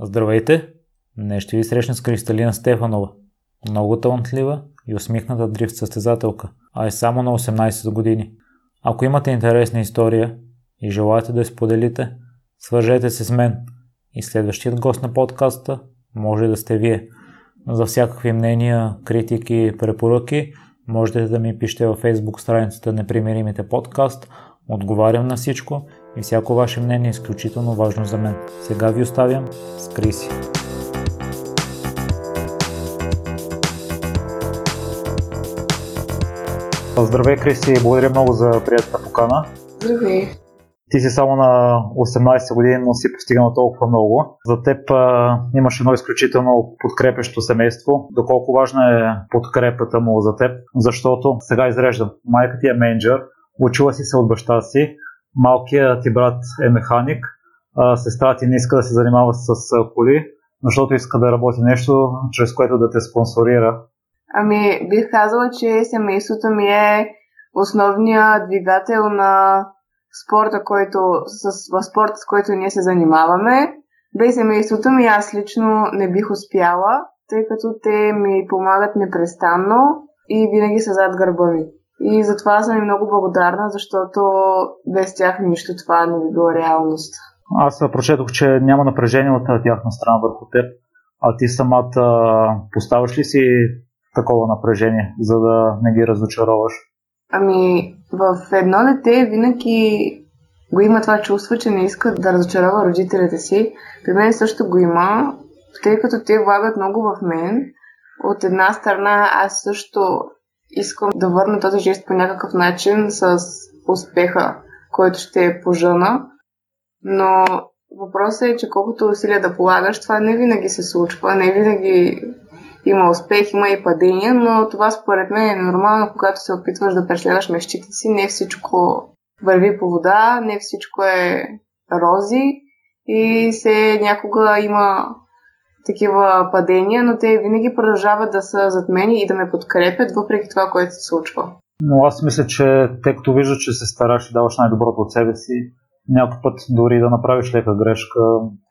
Здравейте! Днес ще ви срещна с Кристалина Стефанова. Много талантлива и усмихната дрифт състезателка, а е само на 18 години. Ако имате интересна история и желаете да я споделите, свържете се с мен и следващият гост на подкаста може да сте вие. За всякакви мнения, критики и препоръки можете да ми пишете във Facebook страницата Непримиримите подкаст. Отговарям на всичко и всяко ваше мнение е изключително важно за мен. Сега ви оставям с Криси. Здравей, Криси, благодаря много за приятната покана. Здравей. Ти си само на 18 години, но си постигнал толкова много. За теб а, имаш едно изключително подкрепещо семейство. Доколко важна е подкрепата му за теб? Защото сега изреждам. Майка ти е менеджер, учила си се от баща си, малкият ти брат е механик, а, сестра ти не иска да се занимава с коли, защото иска да работи нещо, чрез което да те спонсорира. Ами, бих казала, че семейството ми е основният двигател на спорта, който, с, в спорта, с който ние се занимаваме. Без семейството ми аз лично не бих успяла, тъй като те ми помагат непрестанно и винаги са зад гърба ми. И затова съм и много благодарна, защото без тях нищо това не би било реалност. Аз прочетох, че няма напрежение от тяхна страна върху теб, а ти самата поставяш ли си такова напрежение, за да не ги разочароваш? Ами, в едно дете винаги го има това чувство, че не иска да разочарова родителите си. При мен също го има, тъй като те влагат много в мен. От една страна аз също искам да върна този жест по някакъв начин с успеха, който ще е пожъна. Но въпросът е, че колкото усилия да полагаш, това не винаги се случва, не винаги има успех, има и падения, но това според мен е нормално, когато се опитваш да преследваш мечтите си. Не всичко върви по вода, не всичко е рози и се някога има такива падения, но те винаги продължават да са зад мен и да ме подкрепят, въпреки това, което се случва. Но аз мисля, че те като виждат, че се стараш и даваш най-доброто от себе си, някой път дори да направиш лека грешка,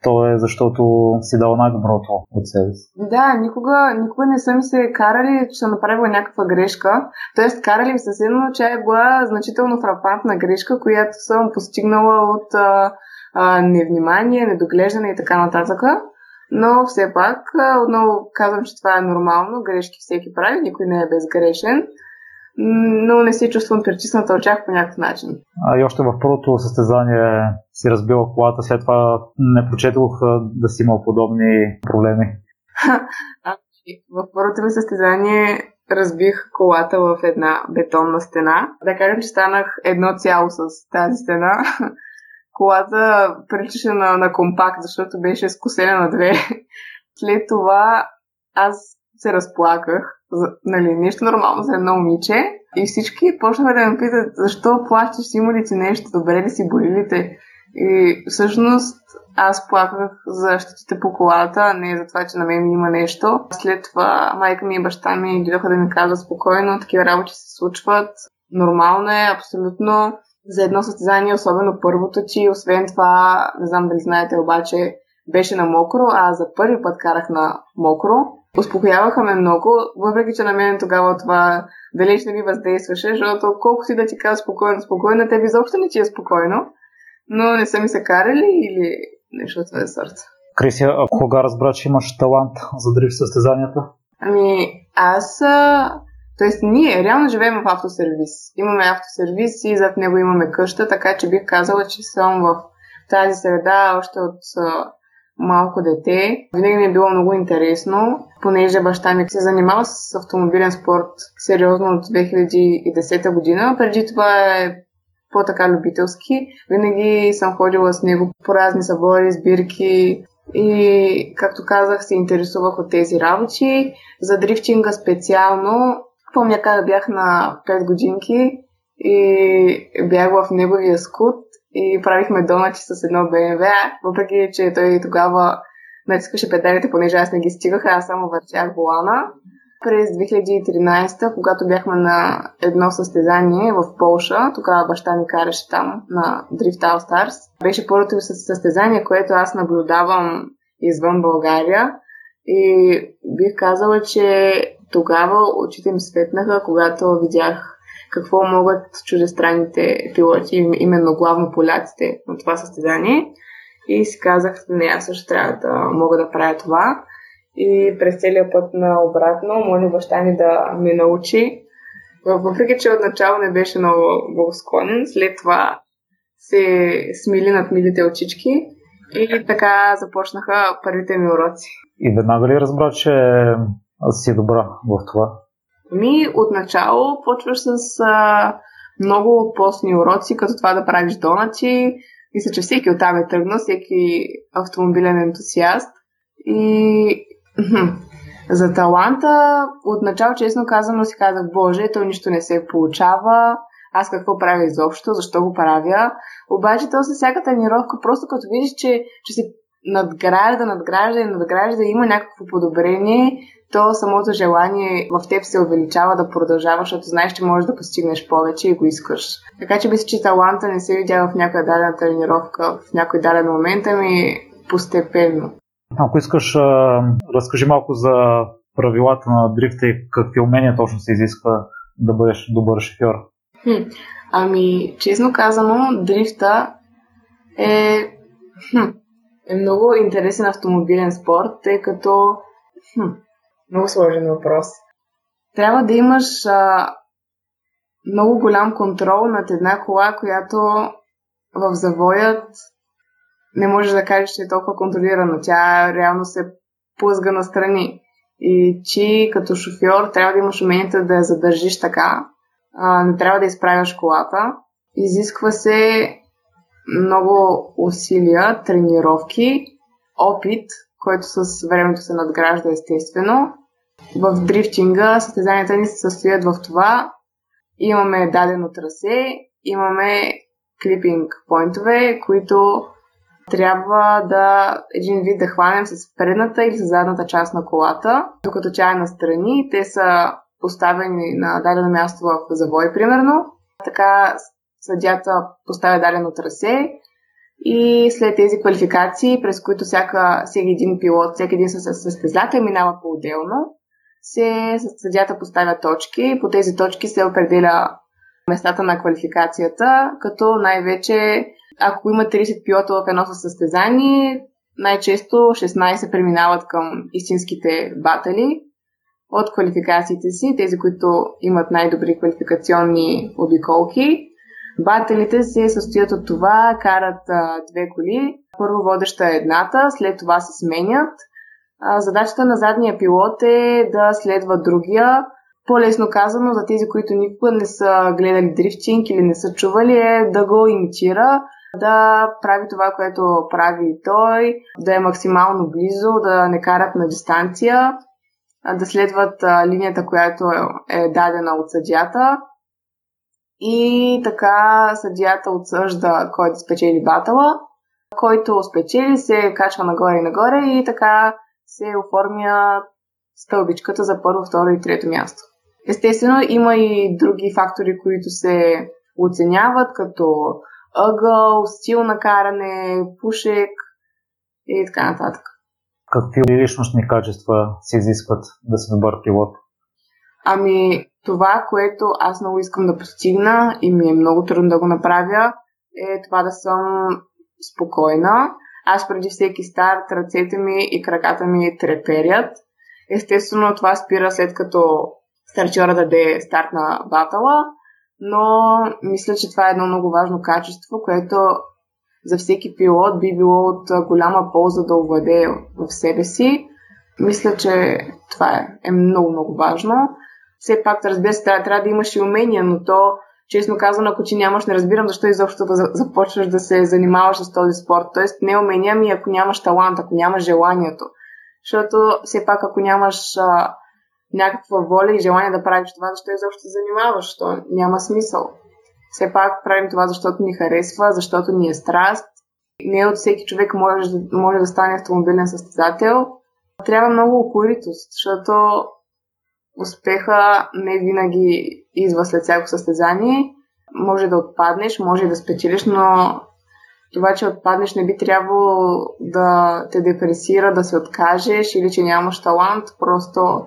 то е защото си дал най-доброто от себе си. Да, никога, никога не съм се карали, че съм направила някаква грешка. Тоест, карали ми се едно, че е била значително фрапантна грешка, която съм постигнала от а, а, невнимание, недоглеждане и така нататък. Но все пак, отново казвам, че това е нормално, грешки всеки прави, никой не е безгрешен, но не се чувствам притисната от тях по някакъв начин. А и още в първото състезание си разбила колата, след това не прочетох да си имал подобни проблеми. в първото ми състезание разбих колата в една бетонна стена. Да кажем, че станах едно цяло с тази стена колата приличаше на, на компакт, защото беше скосена на две. След това аз се разплаках. За, нали, нещо нормално за едно момиче. И всички почнаха да ме питат, защо плащаш, има ли ти нещо, добре ли си, боли ли те? И всъщност аз плаках за щетите по колата, а не за това, че на мен има нещо. След това майка ми и баща ми дойдоха да ми казват спокойно, такива работи се случват. Нормално е, абсолютно за едно състезание, особено първото ти. Освен това, не знам дали знаете, обаче беше на мокро, а за първи път карах на мокро. Успокояваха ме много, въпреки че на мен тогава това далеч не ми въздействаше, защото колко си да ти кажа спокойно, спокойно, тебе изобщо не ти е спокойно, но не са ми се карали или нещо от това сорта. Крисия, а кога разбра, че имаш талант за дрифт състезанията? Ами, аз Тоест, ние реално живеем в автосервис. Имаме автосервис и зад него имаме къща, така че бих казала, че съм в тази среда още от малко дете. Винаги ми е било много интересно, понеже баща ми се занимава с автомобилен спорт сериозно от 2010 година. Преди това е по-така любителски. Винаги съм ходила с него по разни събори, сбирки и, както казах, се интересувах от тези работи. За дрифтинга специално Помня как бях на 5 годинки и бях в неговия скут и правихме донати с едно БМВ, въпреки че той тогава натискаше педалите, понеже аз не ги стигах, аз само въртях волана. През 2013, когато бяхме на едно състезание в Полша, тогава баща ми караше там на Drift All Stars, беше първото състезание, което аз наблюдавам извън България. И бих казала, че тогава очите ми светнаха, когато видях какво могат чуждестранните пилоти, именно главно поляците на това състезание. И си казах, не, аз също трябва да мога да правя това. И през целия път на обратно, моли баща ми да ме научи. Въпреки, че отначало не беше много благосклонен, след това се смили над милите очички и така започнаха първите ми уроци. И веднага ли разбра, че си добра в това? Ми, отначало почваш с а, много постни уроци, като това да правиш донати. Мисля, че всеки оттам е тръгнал, всеки автомобилен ентусиаст. И за таланта, отначало, честно казано, си казах, Боже, той нищо не се получава, аз какво правя изобщо, защо го правя. Обаче то с всяка тренировка, просто като видиш, че, че се надгражда, надгражда и надгражда, има някакво подобрение, то самото желание в теб се увеличава да продължаваш, защото знаеш, че можеш да постигнеш повече и го искаш. Така че мисля, че таланта не се видя в някоя дадена тренировка, в някой даден момент, ами постепенно. Ако искаш, разкажи малко за правилата на дрифта и какви умения точно се изисква да бъдеш добър шофьор. Хм, ами, честно казано, дрифта е, хм, е много интересен автомобилен спорт, тъй като хм, много сложен въпрос. Трябва да имаш а, много голям контрол над една кола, която в завоят не можеш да кажеш, че е толкова контролирана. Тя реално се плъзга настрани. И че като шофьор трябва да имаш уменията да я задържиш така. А, не трябва да изправяш колата. Изисква се много усилия, тренировки, опит, който с времето се надгражда естествено. В дрифтинга състезанията ни се състоят в това. Имаме дадено трасе, имаме клипинг поинтове, които трябва да един вид да хванем с предната или с задната част на колата, докато тя е настрани. Те са поставени на дадено място в завой, примерно. Така съдята поставя дадено трасе и след тези квалификации, през които всяка, всеки един пилот, всеки един състезател минава по-отделно, се съдята поставя точки. По тези точки се определя местата на квалификацията, като най-вече ако има 30 пилота в едно състезание, най-често 16 преминават към истинските батали от квалификациите си, тези, които имат най-добри квалификационни обиколки. Баталите се състоят от това, карат а, две коли. Първо водеща е едната, след това се сменят. А, задачата на задния пилот е да следва другия. По-лесно казано, за тези, които никога не са гледали дрифтинг или не са чували, е да го имитира, да прави това, което прави той, да е максимално близо, да не карат на дистанция, да следват линията, която е дадена от съдята и така съдията отсъжда кой да спечели батала. Който спечели се качва нагоре и нагоре и така се оформя стълбичката за първо, второ и трето място. Естествено, има и други фактори, които се оценяват, като ъгъл, стил на каране, пушек и така нататък. Какви личностни качества се изискват да си добър пилот? Ами, това, което аз много искам да постигна и ми е много трудно да го направя, е това да съм спокойна. Аз преди всеки старт ръцете ми и краката ми треперят. Естествено, това спира след като старчора даде старт на батала, но мисля, че това е едно много важно качество, което за всеки пилот би било от голяма полза да овладее в себе си. Мисля, че това е, е много, много важно. Все пак, разбира се, трябва, трябва да имаш и умения, но то, честно казано, ако ти нямаш, не разбирам защо изобщо да започваш да се занимаваш с този спорт. Тоест, не умения ми, ако нямаш талант, ако нямаш желанието. Защото все пак, ако нямаш а, някаква воля и желание да правиш това, защо изобщо се занимаваш? То няма смисъл. Все пак правим това, защото ни харесва, защото ни е страст. Не от всеки човек може, може да стане автомобилен състезател. Трябва много упоритост, защото успеха не винаги идва след всяко състезание. Може да отпаднеш, може да спечелиш, но това, че отпаднеш, не би трябвало да те депресира, да се откажеш или че нямаш талант. Просто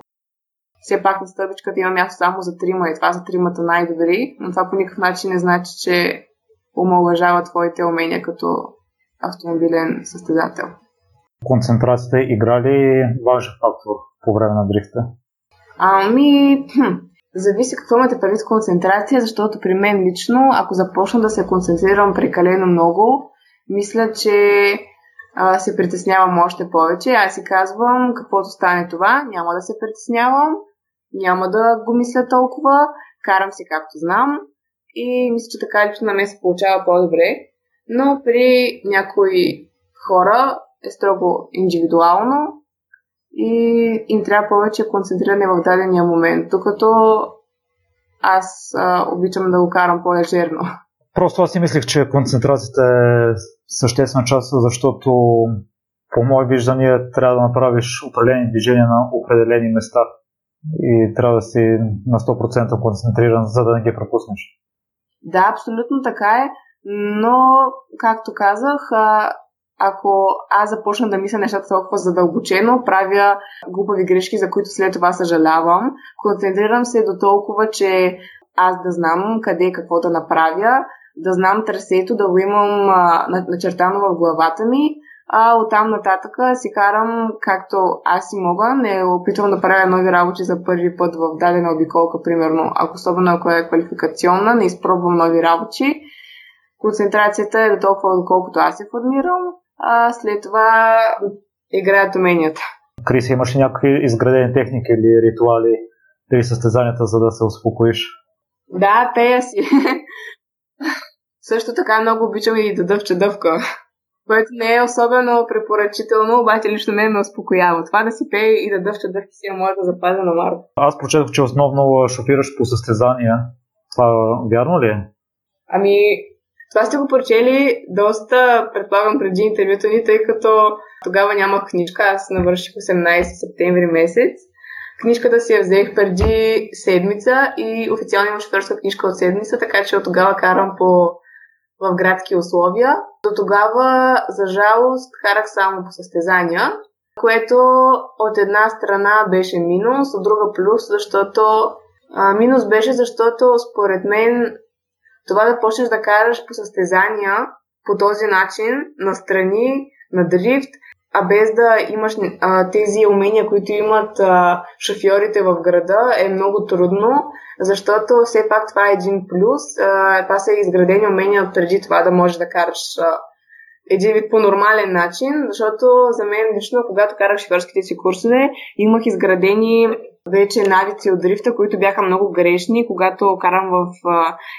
все пак на стъпичката има място само за трима и това са тримата най-добри, но това по никакъв начин не значи, че омалъжава твоите умения като автомобилен състезател. Концентрацията игра ли важен фактор по време на дрифта? Ами, хм, зависи какво имате предвид концентрация, защото при мен лично, ако започна да се концентрирам прекалено много, мисля, че а, се притеснявам още повече. Аз си казвам, каквото стане това, няма да се притеснявам, няма да го мисля толкова, карам се както знам и мисля, че така лично на мен се получава по-добре. Но при някои хора е строго индивидуално и им трябва повече концентриране в дадения момент, докато аз а, обичам да го карам по-лежерно. Просто аз си мислех, че концентрацията е съществена част, защото по мое виждане трябва да направиш определени движения на определени места и трябва да си на 100% концентриран, за да не ги пропуснеш. Да, абсолютно така е, но, както казах, ако аз започна да мисля нещата толкова задълбочено, правя глупави грешки, за които след това съжалявам. Концентрирам се до толкова, че аз да знам къде и какво да направя, да знам трасето, да го имам а, начертано в главата ми, а оттам нататък си карам както аз си мога, не опитвам да правя нови работи за първи път в дадена обиколка, примерно, ако особено ако е квалификационна, не изпробвам нови работи. Концентрацията е до толкова, доколкото аз се формирам, а след това играят уменията. Крис, имаш ли някакви изградени техники или ритуали при състезанията, за да се успокоиш? Да, тея си. Също така много обичам и да дъвча дъвка, което не е особено препоръчително, обаче лично мен ме успокоява. Това да си пее и да дъвча дъвки си е моята запазена марка. Аз прочетох, че основно шофираш по състезания. Това вярно ли е? Ами, това сте го прочели доста, предполагам, преди интервюто ни, тъй като тогава нямах книжка. Аз навърших 18 септември месец. Книжката си я взех преди седмица и официално имам шофьорска книжка от седмица, така че от тогава карам по в градски условия. До тогава, за жалост, карах само по състезания, което от една страна беше минус, от друга плюс, защото а, минус беше, защото според мен това да почнеш да караш по състезания по този начин, настрани, на дрифт, а без да имаш а, тези умения, които имат а, шофьорите в града, е много трудно, защото все пак това е един плюс. А, това са изградени умения преди това да можеш да караш а, един вид по нормален начин, защото за мен лично, когато карах шофьорските си курсове, имах изградени вече навици от дрифта, които бяха много грешни, когато карам в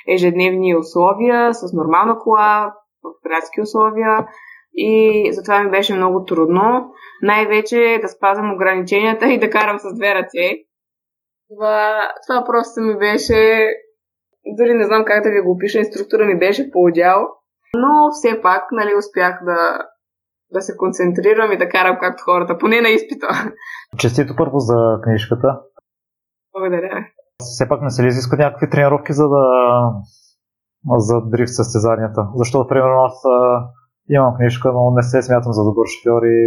ежедневни условия, с нормална кола, в градски условия и затова ми беше много трудно. Най-вече да спазвам ограниченията и да карам с две ръце. Това, това просто ми беше... Дори не знам как да ви го опиша, инструктора ми беше по-отдял. Но все пак, нали, успях да, да се концентрирам и да карам както хората, поне на изпита. Честито първо за книжката. Благодаря. Все пак не се ли изискват някакви тренировки за да за дрифт състезанията? Защото, примерно, аз имам книжка, но не се смятам за добър шофьор и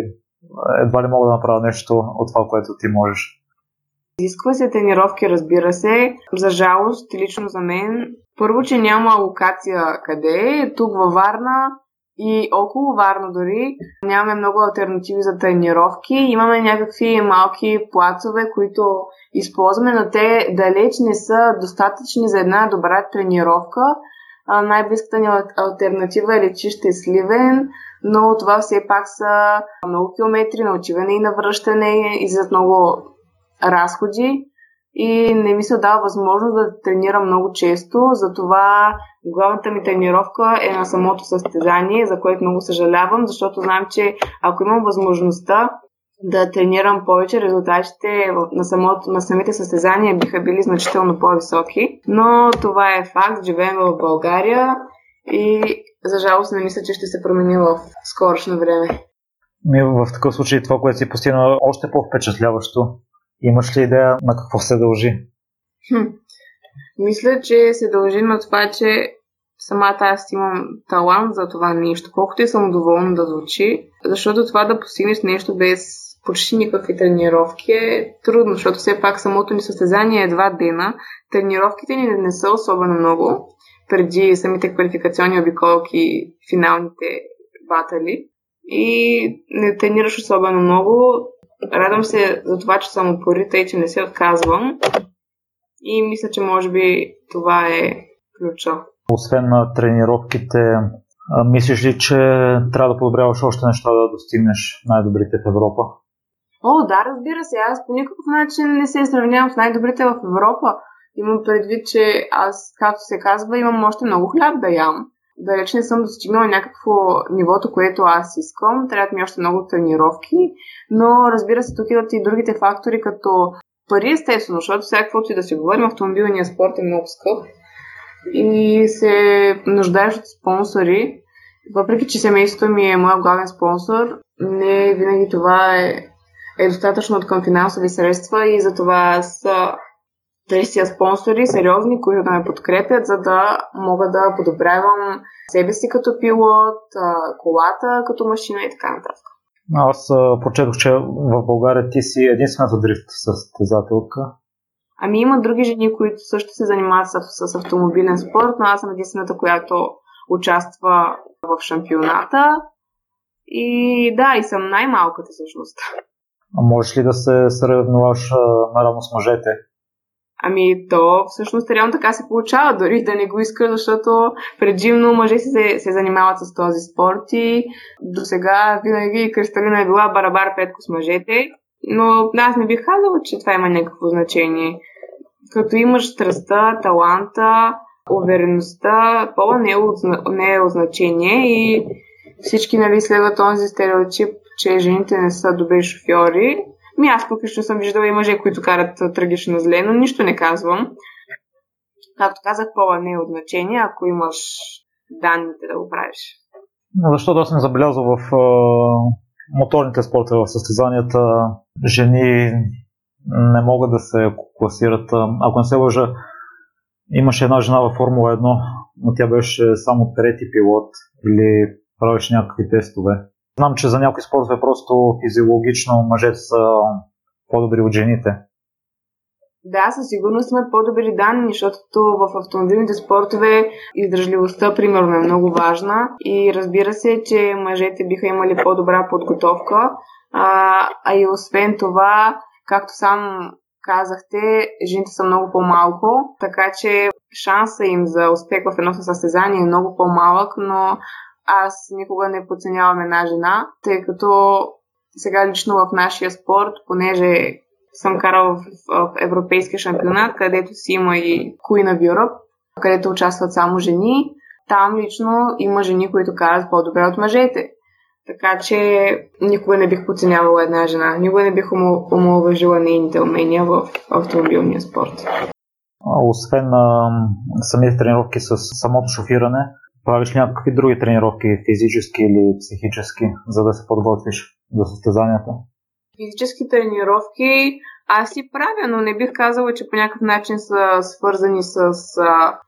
едва ли мога да направя нещо от това, което ти можеш. Изисква се тренировки, разбира се. За жалост, лично за мен, първо, че няма локация къде е. Тук във Варна и около Варна дори нямаме много альтернативи за тренировки. Имаме някакви малки плацове, които използваме, но те далеч не са достатъчни за една добра тренировка. най-близката ни альтернатива е лечище Сливен, но това все пак са много километри на отиване и на връщане и за много разходи и не ми се дава възможност да тренирам много често, затова главната ми тренировка е на самото състезание, за което много съжалявам, защото знам, че ако имам възможността да тренирам повече, резултатите на, самото, на самите състезания биха били значително по-високи. Но това е факт, живеем в България и за жалост не мисля, че ще се промени в скорошно време. В такъв случай това, което си постигнал, е още по-впечатляващо. Имаш ли идея на какво се дължи? Хм. Мисля, че се дължи на това, че самата аз имам талант за това нещо, колкото и съм доволна да звучи, защото това да постигнеш нещо без почти никакви тренировки е трудно, защото все пак самото ни състезание е два дена. Тренировките ни не са особено много преди самите квалификационни обиколки, финалните батали. И не тренираш особено много. Радвам се за това, че съм упорита и че не се отказвам. И мисля, че може би това е ключа. Освен на тренировките, мислиш ли, че трябва да подобряваш още неща да достигнеш най-добрите в Европа? О, да, разбира се. Аз по никакъв начин не се сравнявам с най-добрите в Европа. Имам предвид, че аз, както се казва, имам още много хляб да ям. Далеч не съм достигнала някакво нивото, което аз искам. Трябват ми още много тренировки. Но разбира се, тук идват и другите фактори, като пари, естествено, защото всякаквото и да си говорим, автомобилният спорт е много скъп и се нуждаеш от спонсори. Въпреки, че семейството ми е моят главен спонсор, не винаги това е, е достатъчно от към финансови средства и затова аз търся спонсори сериозни, които да ме подкрепят, за да мога да подобрявам себе си като пилот, колата като машина и така нататък. Аз прочетох, че в България ти си единствената дрифт състезателка. Ами има други жени, които също се занимават с, с автомобилен спорт, но аз съм единствената, която участва в шампионата. И да, и съм най-малката всъщност. А можеш ли да се съревноваш наравно с мъжете? Ами то всъщност реално така се получава, дори да не го иска, защото предимно мъже се, се занимават с този спорт и до сега винаги Кристалина е била барабар петко с мъжете, но аз не бих казала, че това има някакво значение. Като имаш страстта, таланта, увереността, пола не е, от, не е от значение и всички нали, следват този стереотип, че жените не са добри шофьори ми аз пък ще съм виждала и мъже, които карат трагично зле, но нищо не казвам. Както казах, пола не е от значение, ако имаш данните да го правиш. Защото аз съм забелязал в а, моторните спортове в състезанията жени не могат да се класират. Ако не се лъжа, имаше една жена във Формула 1, но тя беше само трети пилот или правеше някакви тестове. Знам, че за някои спортове просто физиологично мъжете са по-добри от жените. Да, със сигурност сме по-добри данни, защото в автомобилните спортове издръжливостта, примерно, е много важна и разбира се, че мъжете биха имали по-добра подготовка, а, а и освен това, както сам казахте, жените са много по-малко, така че шанса им за успех в едно състезание е много по-малък, но аз никога не подценявам една жена, тъй като сега лично в нашия спорт, понеже съм карал в, в европейския шампионат, където си има и Queen of Europe, където участват само жени. Там лично има жени, които карат по-добре от мъжете. Така че никога не бих подценявала една жена. Никога не бих омалважила нейните умения в автомобилния спорт. Освен а, самите тренировки с самото шофиране, правиш някакви други тренировки, физически или психически, за да се подготвиш за състезанията? Физически тренировки аз си правя, но не бих казала, че по някакъв начин са свързани с а,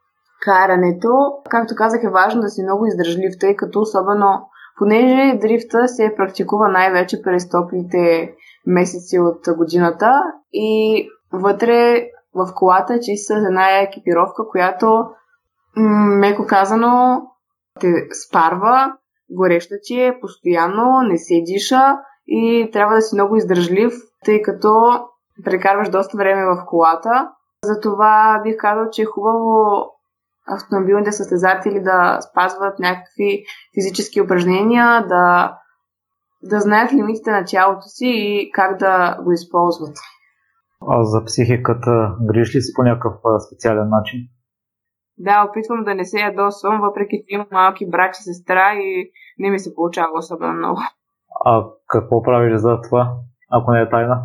карането. Както казах, е важно да си много издържлив, тъй като особено понеже дрифта се практикува най-вече през топлите месеци от годината и вътре в колата че с една екипировка, която меко казано, те спарва, гореща ти е, постоянно, не се диша и трябва да си много издържлив, тъй като прекарваш доста време в колата. Затова бих казал, че е хубаво автомобилните състезатели да спазват някакви физически упражнения, да, да знаят лимитите на тялото си и как да го използват. А за психиката грижиш ли си по някакъв специален начин? Да, опитвам да не се ядосвам, въпреки че имам малки брат и сестра и не ми се получава особено много. А какво правиш за това, ако не е тайна?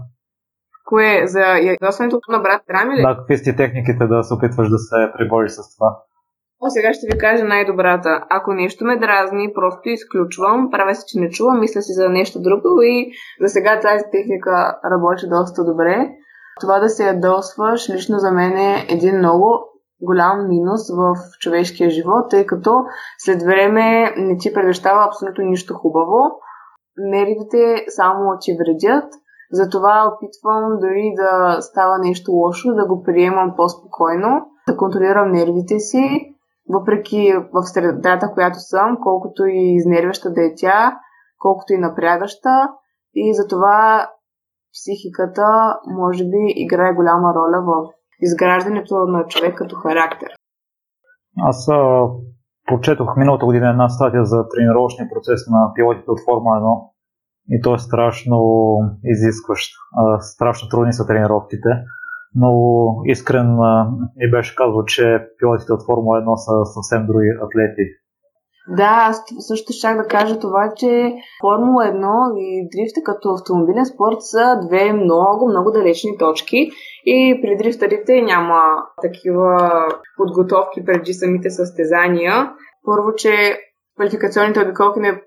Кое? За ядосването на брат Драми ли? Да, какви сте техниките да се опитваш да се прибориш с това? О, сега ще ви кажа най-добрата. Ако нещо ме дразни, просто изключвам, правя се, че не чувам, мисля си за нещо друго и за сега тази техника работи доста добре. Това да се ядосваш, лично за мен е един много голям минус в човешкия живот, тъй като след време не ти предвещава абсолютно нищо хубаво. Нервите само ти вредят, затова опитвам дори да става нещо лошо, да го приемам по-спокойно, да контролирам нервите си, въпреки в средата, която съм, колкото и изнервяща да е тя, колкото и напрягаща. И затова психиката може би играе голяма роля в изграждането на човек като характер. Аз а, прочетох миналата година една статия за тренировъчния процес на пилотите от Формула 1 и то е страшно изискващ. А, страшно трудни са тренировките. Но искрен ми беше казал, че пилотите от Формула 1 са съвсем други атлети да, аз също ще да кажа това, че Формула 1 и дрифта като автомобилен спорт са две много, много далечни точки и при дрифтарите няма такива подготовки преди самите състезания. Първо, че квалификационните обиколки не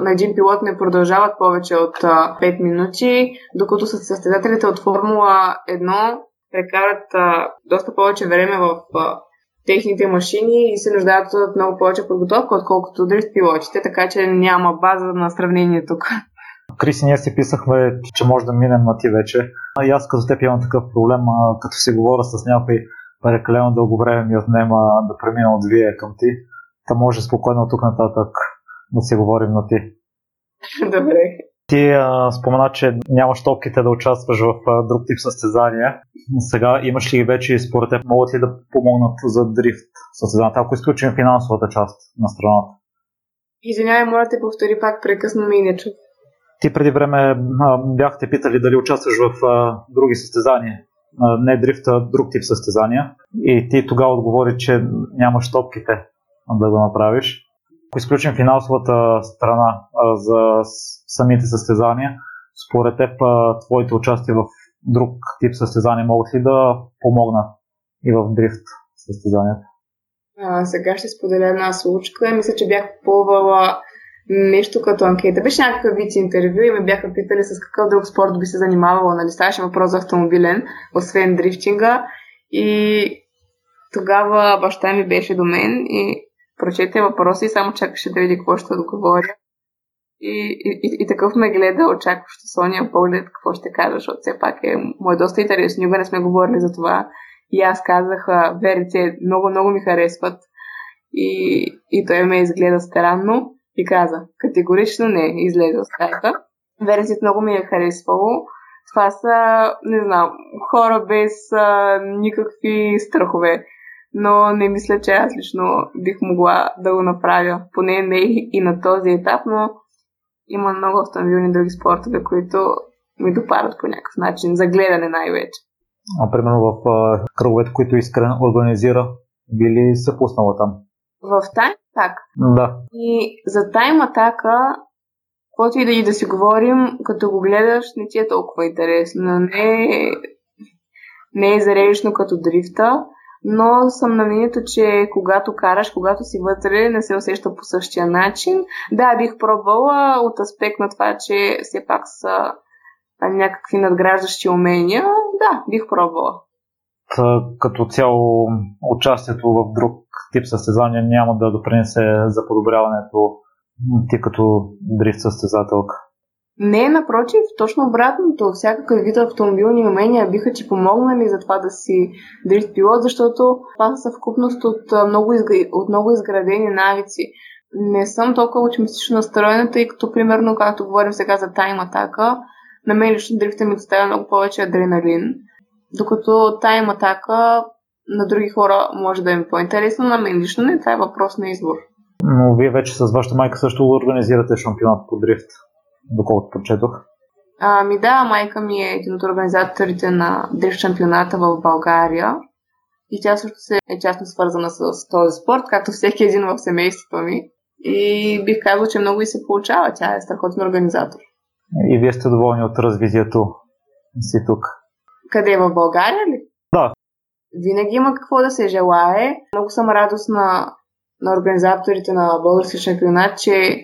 на един пилот не продължават повече от 5 минути, докато състезателите от Формула 1 прекарат доста повече време в техните машини и се нуждаят от много повече подготовка, отколкото дрифт пилотите, така че няма база на сравнение тук. Криси, ние си писахме, че може да минем на ти вече. А и аз като теб имам такъв проблем, като си говоря с някой прекалено дълго време ми отнема да премина от вие към ти. Та може спокойно от тук нататък да си говорим на ти. Добре. Ти а, спомена, че нямаш топките да участваш в а, друг тип състезания. Сега имаш ли вече, според теб, могат ли да помогнат за дрифт състезанията, ако изключим финансовата част на страната? Извинявай, моля те повтори пак, прекъсна ми и не чух. Ти преди време а, бяхте питали дали участваш в а, други състезания. А, не дрифт, а друг тип състезания. И ти тогава отговори, че нямаш топките да го направиш. Ако изключим финансовата страна а, за самите състезания, според теб твоите участия в друг тип състезания могат ли да помогнат и в дрифт състезанията? А, сега ще споделя една случка. Мисля, че бях попълвала нещо като анкета. Беше някакъв вид интервю и ме бяха питали с какъв друг спорт би се занимавала. Нали, ставаше въпрос за автомобилен, освен дрифтинга. И тогава баща ми беше до мен и прочете въпроси и само чакаше да види какво ще отговоря. И, и, и такъв ме гледа, очакващо Соня поглед какво ще кажа, защото все пак е, му е доста интересно. Никога не сме говорили за това. И аз казах, ВРЦ много, много ми харесват. И, и той ме изгледа странно и каза, категорично не, излезе от стаята. ВРЦ много ми е харесвало. Това са, не знам, хора без а, никакви страхове. Но не мисля, че аз лично бих могла да го направя. Поне не и на този етап, но има много автомобилни други спортове, които ми допадат по някакъв начин, за гледане най-вече. А примерно в а, кръговете, които Искрен организира, били се пуснала там? В Тайм Атак? Да. И за Тайм Атака, каквото и да и да си говорим, като го гледаш, не ти е толкова интересно. Не, не е зарежно като дрифта, но съм на мнението, че когато караш, когато си вътре, не се усеща по същия начин. Да, бих пробвала от аспект на това, че все пак са някакви надграждащи умения. Да, бих пробвала. Като цяло участието в друг тип състезания няма да допринесе за подобряването ти като дрифт състезателка. Не, напротив, точно обратното. Всякакъв вид автомобилни умения биха ти помогнали за това да си дрифт пилот, защото това са съвкупност от много, изг... от много изградени навици. Не съм толкова оптимистично настроена, тъй като, примерно, както говорим сега за тайм атака, на мен лично дрифта ми доставя много повече адреналин, докато тайм атака на други хора може да им е по-интересно, на мен лично не, това е въпрос на избор. Но вие вече с вашата майка също организирате шампионат по дрифт доколкото прочетох. Ами да, майка ми е един от организаторите на дрифт шампионата в България. И тя също се е частно свързана с този спорт, както всеки един в семейството ми. И бих казал, че много и се получава. Тя е страхотен организатор. И вие сте доволни от развитието си тук? Къде? В България ли? Да. Винаги има какво да се желае. Много съм радостна на организаторите на български шампионат, че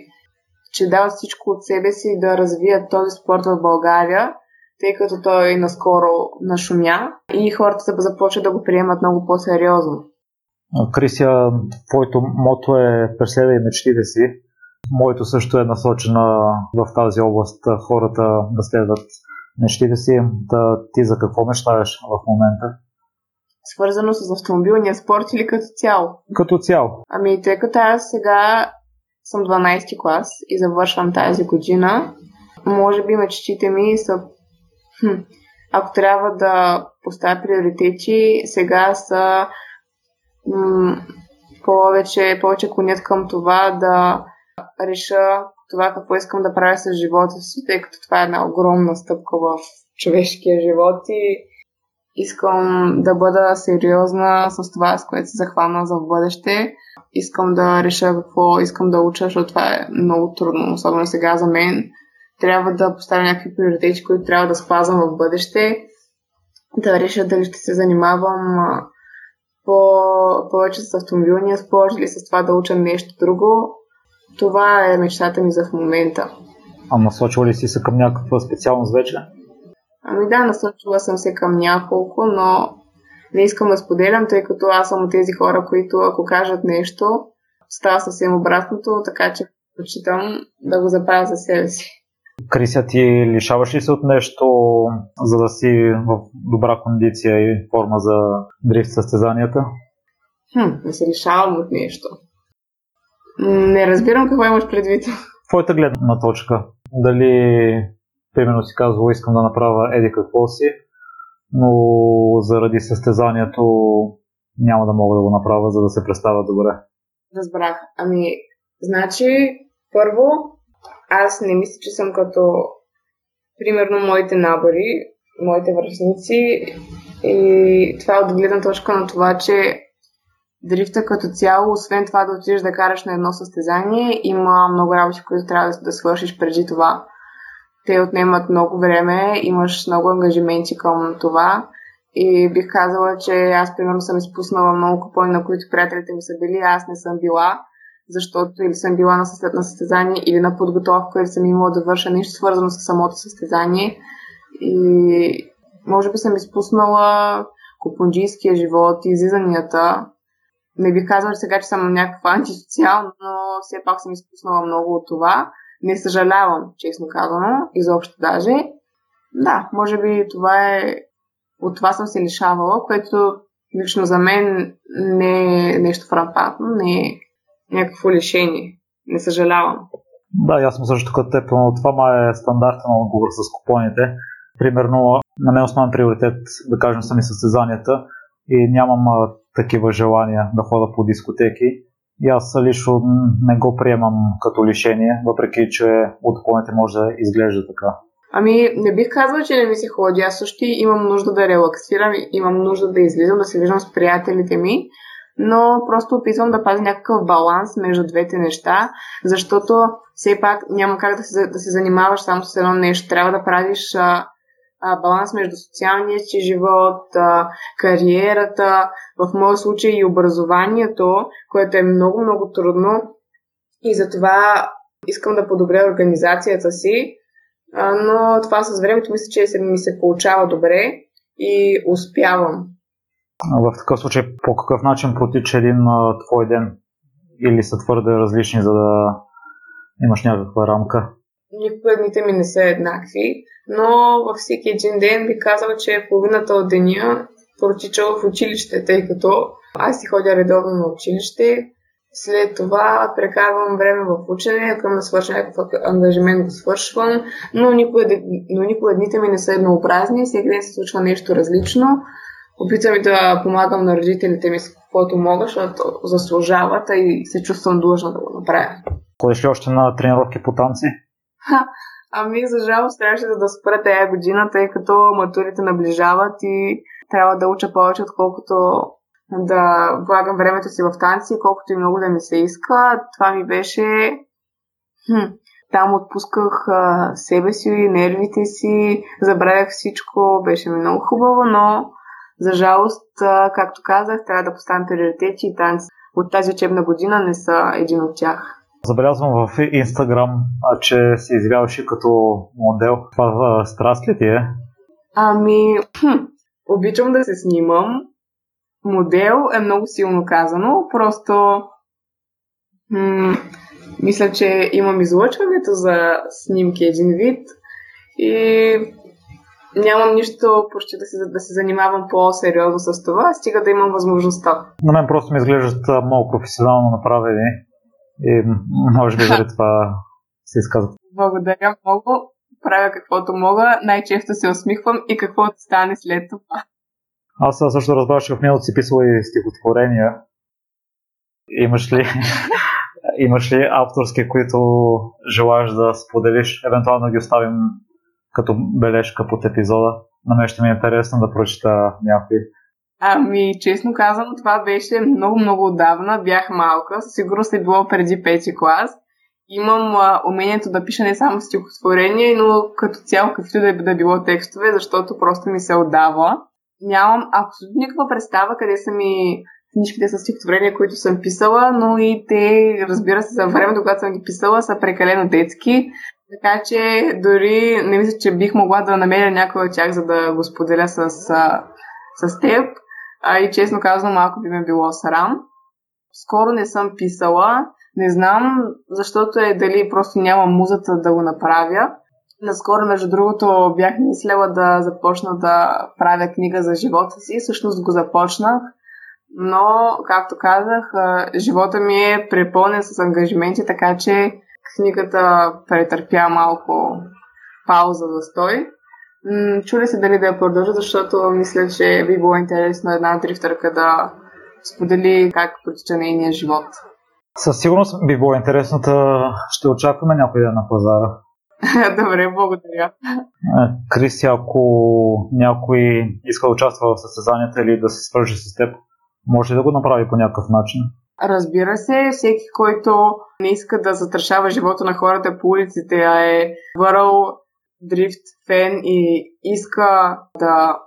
че дават всичко от себе си да развият този спорт в България, тъй като той наскоро нашумя и хората започват да го приемат много по-сериозно. Крисия, твоето мото е преследвай мечтите си. Моето също е насочено в тази област хората да следват мечтите си. Да, ти за какво мечтаеш в момента? Свързано с автомобилния спорт или като цяло? Като цяло. Ами, тъй като аз сега съм 12 клас и завършвам тази година, може би мечтите ми са... Хм, ако трябва да поставя приоритети, сега са м- повече, повече клонят към това да реша това какво искам да правя с живота си, тъй като това е една огромна стъпка в човешкия живот и искам да бъда сериозна с това, с което се захвана за бъдеще. Искам да реша какво искам да уча, защото това е много трудно, особено сега за мен. Трябва да поставя някакви приоритети, които трябва да спазвам в бъдеще. Да реша дали ще се занимавам по, повече с автомобилния спорт или с това да уча нещо друго. Това е мечтата ми за в момента. А насочила ли си се към някаква специалност вече? Ами да, насочила съм се към няколко, но не искам да споделям, тъй като аз съм от тези хора, които ако кажат нещо, става съвсем обратното, така че предпочитам да го запазя за себе си. Крися, ти лишаваш ли се от нещо, за да си в добра кондиция и форма за дрифт състезанията? Хм, не се лишавам от нещо. Не разбирам какво имаш предвид. Твоята гледна точка. Дали, примерно си казвал, искам да направя еди какво си, но заради състезанието няма да мога да го направя, за да се представя добре. Разбрах. Ами, значи, първо, аз не мисля, че съм като, примерно, моите набори, моите връзници и това е от гледна точка на това, че дрифта като цяло, освен това да отидеш да караш на едно състезание, има много работи, които трябва да, свършиш преди това. Те отнемат много време, имаш много ангажименти към това. И бих казала, че аз примерно съм изпуснала много купони, на които приятелите ми са били, аз не съм била, защото или съм била на, състед, на състезание, или на подготовка, или съм имала да върша нещо свързано с самото състезание. И може би съм изпуснала купунджийския живот, излизанията, не бих казала сега, че съм някаква антисоциал, но все пак съм изпуснала много от това. Не съжалявам, честно казано, изобщо даже. Да, може би това е... От това съм се лишавала, което лично за мен не е нещо фрапатно, не е някакво лишение. Не съжалявам. Да, аз съм също като теб, но това ма е стандартен отговор с купоните. Примерно, на мен основен приоритет, да кажем, са ми състезанията и нямам такива желания да хода по дискотеки. И аз лично не го приемам като лишение, въпреки че от клоните може да изглежда така. Ами, не бих казала, че не ми се ходи. Аз също имам нужда да релаксирам, имам нужда да излизам, да се виждам с приятелите ми, но просто опитвам да пазя някакъв баланс между двете неща, защото все пак няма как да се, да се занимаваш само с едно нещо. Трябва да правиш а, баланс между социалния си живот, кариерата, в моят случай и образованието, което е много, много трудно. И затова искам да подобря организацията си, но това с времето мисля, че се, ми се получава добре и успявам. В такъв случай, по какъв начин протича един а, твой ден? Или са твърде различни, за да имаш някаква рамка? Никога дните ми не са еднакви но във всеки един ден би казала, че половината от деня протича в училище, тъй като аз си ходя редовно на училище. След това прекарвам време в учене, ако да свърша някакъв ангажимент го свършвам, но никога, но никога дните ми не са еднообразни, всеки ден се случва нещо различно. Опитвам и да помагам на родителите ми с каквото мога, защото заслужават и се чувствам длъжна да го направя. Ходиш ли още на тренировки по танци? Ами, за жалост, трябваше да, спра тази година, тъй като матурите наближават и трябва да уча повече, отколкото да влагам времето си в танци, колкото и много да ми се иска. Това ми беше... Хм, там отпусках а, себе си, нервите си, забравях всичко, беше ми много хубаво, но за жалост, а, както казах, трябва да поставям приоритети и танци от тази учебна година не са един от тях. Забелязвам в Инстаграм, че се изявяваше като модел. Това страст ли ти е? Ами, хм, обичам да се снимам, модел е много силно казано. Просто м- мисля, че имам излъчването за снимки един вид и нямам нищо почти да се, да се занимавам по-сериозно с това, стига да имам възможността. На мен просто ми изглеждат много професионално направени и може би заради това се изказват. Благодаря много. Правя каквото мога. Най-често се усмихвам и какво да стане след това. Аз също разбрах, че в миналото си писала и стихотворения. Имаш ли, имаш ли авторски, които желаеш да споделиш? Евентуално ги оставим като бележка под епизода. На мен ще ми е интересно да прочита някой. Ами, честно казвам, това беше много-много отдавна. Бях малка. Със сигурност е било преди пети клас. Имам а, умението да пиша не само стихотворение, но като цяло каквито да, е да било текстове, защото просто ми се отдава. Нямам абсолютно никаква представа къде са ми книжките с стихотворения, които съм писала, но и те, разбира се, за времето, когато съм ги писала, са прекалено детски. Така че дори не мисля, че бих могла да намеря някой от тях, за да го споделя с, с теб. А, и честно казано, малко би ме било срам. Скоро не съм писала. Не знам, защото е дали просто няма музата да го направя. Наскоро, между другото, бях мислела да започна да правя книга за живота си. Всъщност го започнах, но, както казах, живота ми е препълнен с ангажименти, така че книгата претърпя малко пауза за стой. Чули се дали да я продължа, защото мисля, че би било интересно една дрифтърка да сподели как протича нейния живот. Със сигурност би било интересно да ще очакваме някой ден на пазара. Добре, благодаря. Криси, ако някой иска да участва в състезанията или да се свържи с теб, може ли да го направи по някакъв начин? Разбира се, всеки, който не иска да затрашава живота на хората по улиците, а е върл дрифт фен и иска да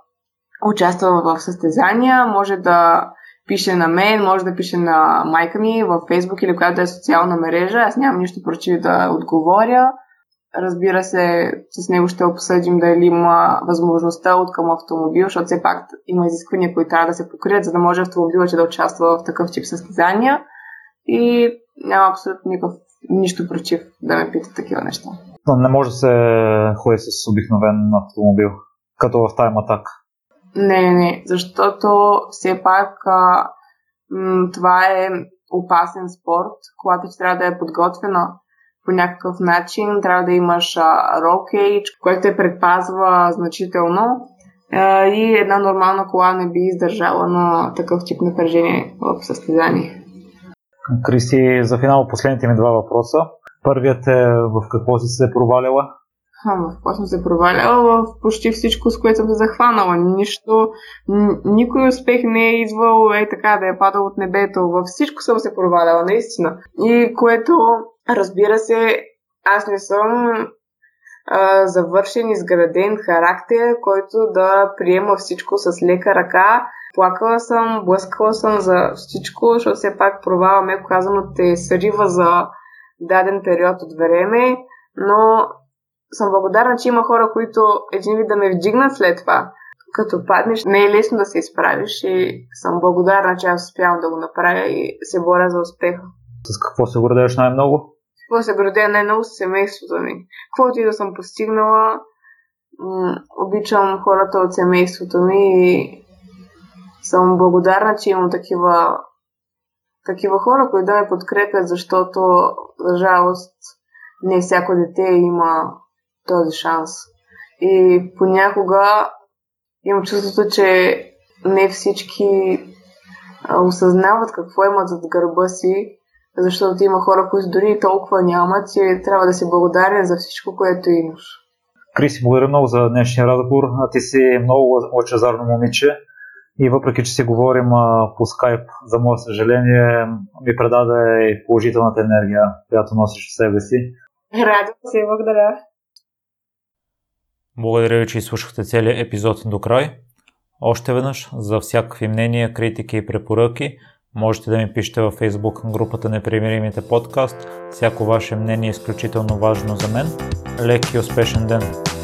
участва в състезания, може да пише на мен, може да пише на майка ми в Фейсбук или която е социална мрежа. Аз нямам нищо против да отговоря. Разбира се, с него ще обсъдим дали има възможността от към автомобил, защото все пак има изисквания, които трябва да се покрият, за да може автомобилът да участва в такъв тип състезания. И няма абсолютно никакъв, нищо против да ме питат такива неща. Не може да се ходи с обикновен автомобил, като в тайм атак. Не, не, не, защото все пак а, м- това е опасен спорт, когато ти трябва да е подготвена по някакъв начин, трябва да имаш cage, което те предпазва значително а, и една нормална кола не би издържала на такъв тип напрежение в състезание. Криси, за финал последните ми два въпроса. Първият е в какво си се провалила? в какво съм се проваляла? В почти всичко, с което съм се захванала. Нищо, никой успех не е идвал е така да е падал от небето. Във всичко съм се проваляла, наистина. И което, разбира се, аз не съм а, завършен, изграден характер, който да приема всичко с лека ръка. Плакала съм, блъскала съм за всичко, защото все пак провала, меко казано, те срива за даден период от време, но съм благодарна, че има хора, които един вид да ме вдигнат след това. Като паднеш, не е лесно да се изправиш и съм благодарна, че аз успявам да го направя и се боря за успеха. С какво се гордееш най-много? Какво се гордея най-много с семейството ми. Каквото и да съм постигнала, м- обичам хората от семейството ми и съм благодарна, че имам такива, такива хора, които да ме подкрепят, защото, за жалост, не всяко дете има този шанс. И понякога имам чувството, че не всички осъзнават какво имат зад гърба си, защото има хора, които дори толкова нямат и трябва да си благодарен за всичко, което имаш. Криси, благодаря много за днешния разговор. Ти си много лъчезарно момиче и въпреки, че си говорим по скайп, за мое съжаление, ми предаде и положителната енергия, която носиш в себе си. Радвам се, благодаря. Благодаря ви, че изслушахте целият епизод до край. Още веднъж, за всякакви мнения, критики и препоръки, можете да ми пишете във Facebook групата Непримиримите подкаст. Всяко ваше мнение е изключително важно за мен. Лек и успешен ден!